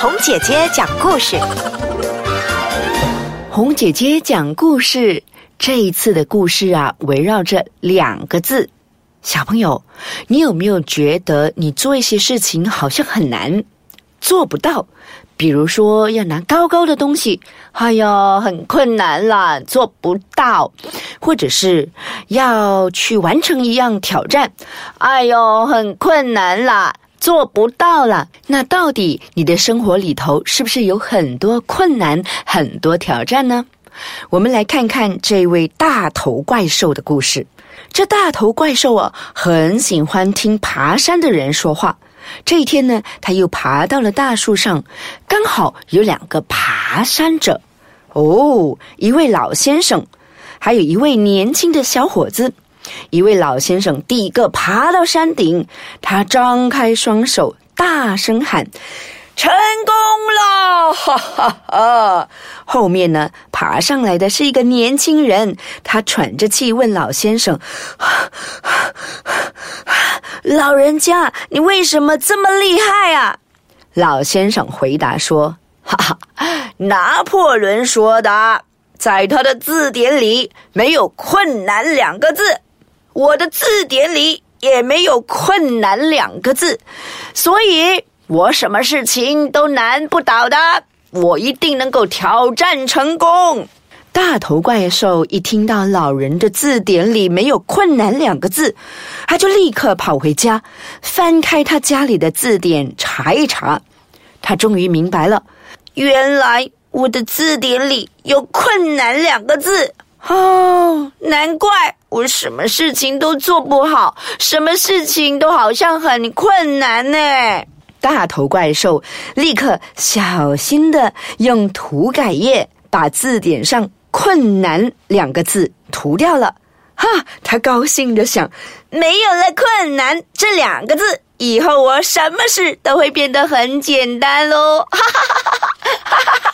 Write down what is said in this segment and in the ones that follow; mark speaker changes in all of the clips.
Speaker 1: 红姐姐讲故事，
Speaker 2: 红姐姐讲故事。这一次的故事啊，围绕着两个字。小朋友，你有没有觉得你做一些事情好像很难，做不到？比如说要拿高高的东西，哎呀，很困难啦，做不到；或者是要去完成一样挑战，哎呦，很困难啦。做不到了，那到底你的生活里头是不是有很多困难、很多挑战呢？我们来看看这位大头怪兽的故事。这大头怪兽啊，很喜欢听爬山的人说话。这一天呢，他又爬到了大树上，刚好有两个爬山者。哦，一位老先生，还有一位年轻的小伙子。一位老先生第一个爬到山顶，他张开双手，大声喊：“成功了！”哈哈哈。后面呢，爬上来的是一个年轻人，他喘着气问老先生：“老人家，你为什么这么厉害啊？”老先生回答说：“哈哈，拿破仑说的，在他的字典里没有困难两个字。”我的字典里也没有“困难”两个字，所以我什么事情都难不倒的。我一定能够挑战成功。大头怪兽一听到老人的字典里没有“困难”两个字，他就立刻跑回家，翻开他家里的字典查一查。他终于明白了，原来我的字典里有“困难”两个字。哦，难怪我什么事情都做不好，什么事情都好像很困难呢。大头怪兽立刻小心的用涂改液把字典上“困难”两个字涂掉了。哈，他高兴的想：没有了“困难”这两个字，以后我什么事都会变得很简单喽！哈哈哈哈哈哈哈。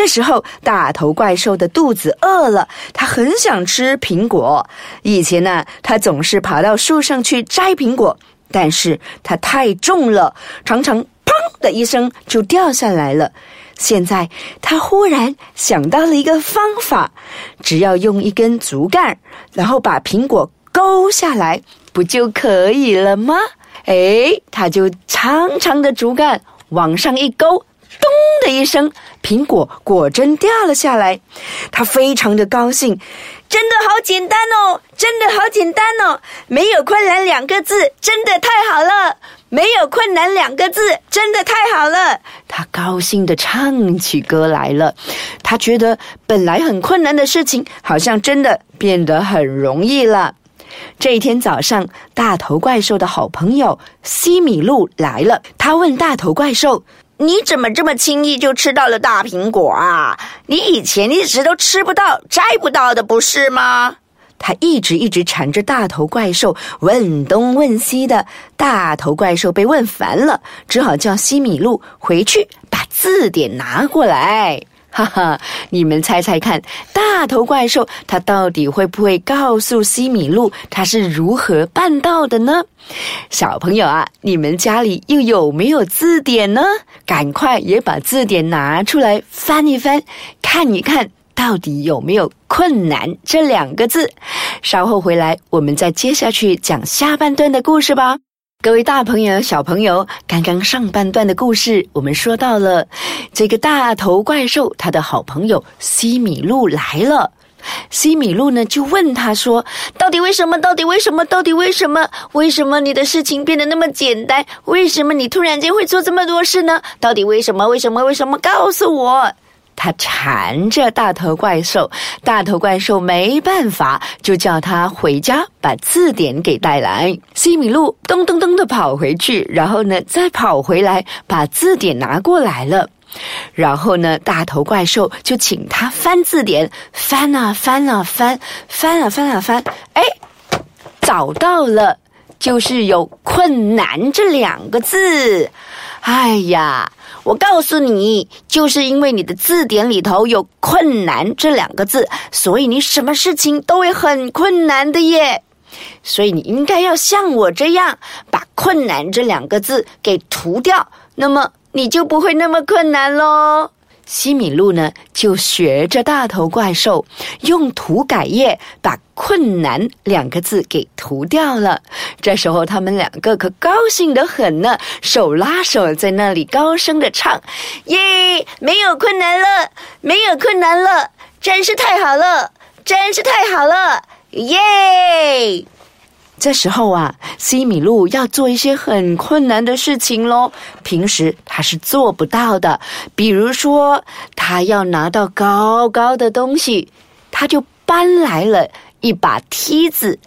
Speaker 2: 这时候，大头怪兽的肚子饿了，他很想吃苹果。以前呢，他总是爬到树上去摘苹果，但是它太重了，常常“砰”的一声就掉下来了。现在，他忽然想到了一个方法，只要用一根竹竿，然后把苹果勾下来，不就可以了吗？哎，他就长长的竹竿往上一勾。咚的一声，苹果果真掉了下来。他非常的高兴，真的好简单哦，真的好简单哦，没有困难两个字，真的太好了，没有困难两个字，真的太好了。他高兴的唱起歌来了。他觉得本来很困难的事情，好像真的变得很容易了。这一天早上，大头怪兽的好朋友西米露来了。他问大头怪兽。你怎么这么轻易就吃到了大苹果啊？你以前一直都吃不到、摘不到的，不是吗？他一直一直缠着大头怪兽，问东问西的。大头怪兽被问烦了，只好叫西米露回去把字典拿过来。哈哈，你们猜猜看，大头怪兽他到底会不会告诉西米露他是如何办到的呢？小朋友啊，你们家里又有没有字典呢？赶快也把字典拿出来翻一翻，看一看到底有没有“困难”这两个字。稍后回来，我们再接下去讲下半段的故事吧。各位大朋友、小朋友，刚刚上半段的故事，我们说到了这个大头怪兽，他的好朋友西米露来了。西米露呢，就问他说：“到底为什么？到底为什么？到底为什么？为什么你的事情变得那么简单？为什么你突然间会做这么多事呢？到底为什么？为什么？为什么？告诉我！”他缠着大头怪兽，大头怪兽没办法，就叫他回家把字典给带来。西米露咚咚咚的跑回去，然后呢，再跑回来把字典拿过来了。然后呢，大头怪兽就请他翻字典，翻啊翻啊翻，翻啊翻啊翻，哎，找到了，就是有“困难”这两个字。哎呀！我告诉你，就是因为你的字典里头有“困难”这两个字，所以你什么事情都会很困难的耶。所以你应该要像我这样，把“困难”这两个字给涂掉，那么你就不会那么困难喽。西米露呢，就学着大头怪兽，用涂改液把“困难”两个字给涂掉了。这时候，他们两个可高兴得很呢，手拉手在那里高声的唱：“耶，没有困难了，没有困难了，真是太好了，真是太好了，耶！”这时候啊，西米露要做一些很困难的事情喽。平时他是做不到的，比如说他要拿到高高的东西，他就搬来了一把梯子，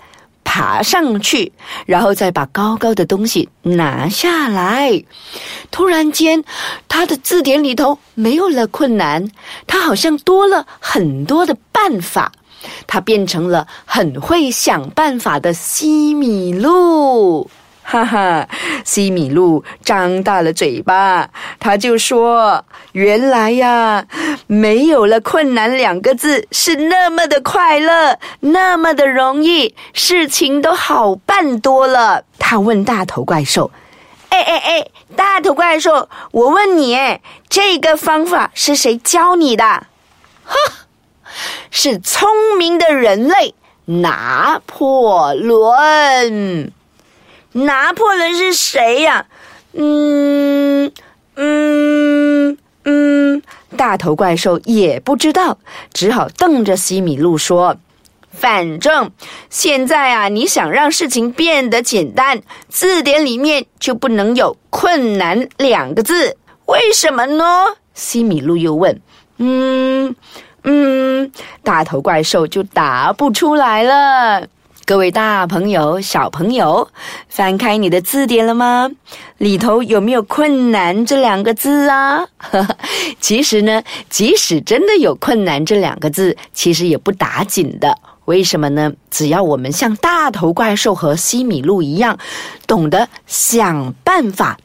Speaker 2: 爬上去，然后再把高高的东西拿下来。突然间，他的字典里头没有了困难，他好像多了很多的办法。他变成了很会想办法的西米露，哈哈！西米露张大了嘴巴，他就说：“原来呀，没有了困难两个字是那么的快乐，那么的容易，事情都好办多了。”他问大头怪兽：“哎哎哎，大头怪兽，我问你，这个方法是谁教你的？”哈。是聪明的人类，拿破仑。拿破仑是谁呀？嗯嗯嗯，大头怪兽也不知道，只好瞪着西米露说：“反正现在啊，你想让事情变得简单，字典里面就不能有‘困难’两个字。为什么呢？”西米露又问：“嗯。”嗯，大头怪兽就答不出来了。各位大朋友、小朋友，翻开你的字典了吗？里头有没有“困难”这两个字啊？其实呢，即使真的有“困难”这两个字，其实也不打紧的。为什么呢？只要我们像大头怪兽和西米露一样，懂得想办法。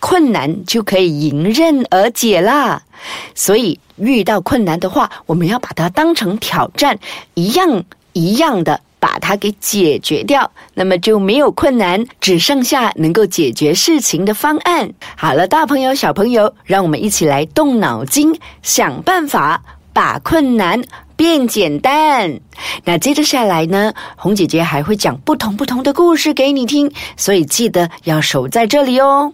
Speaker 2: 困难就可以迎刃而解啦，所以遇到困难的话，我们要把它当成挑战，一样一样的把它给解决掉，那么就没有困难，只剩下能够解决事情的方案。好了，大朋友小朋友，让我们一起来动脑筋，想办法把困难变简单。那接着下来呢，红姐姐还会讲不同不同的故事给你听，所以记得要守在这里哦。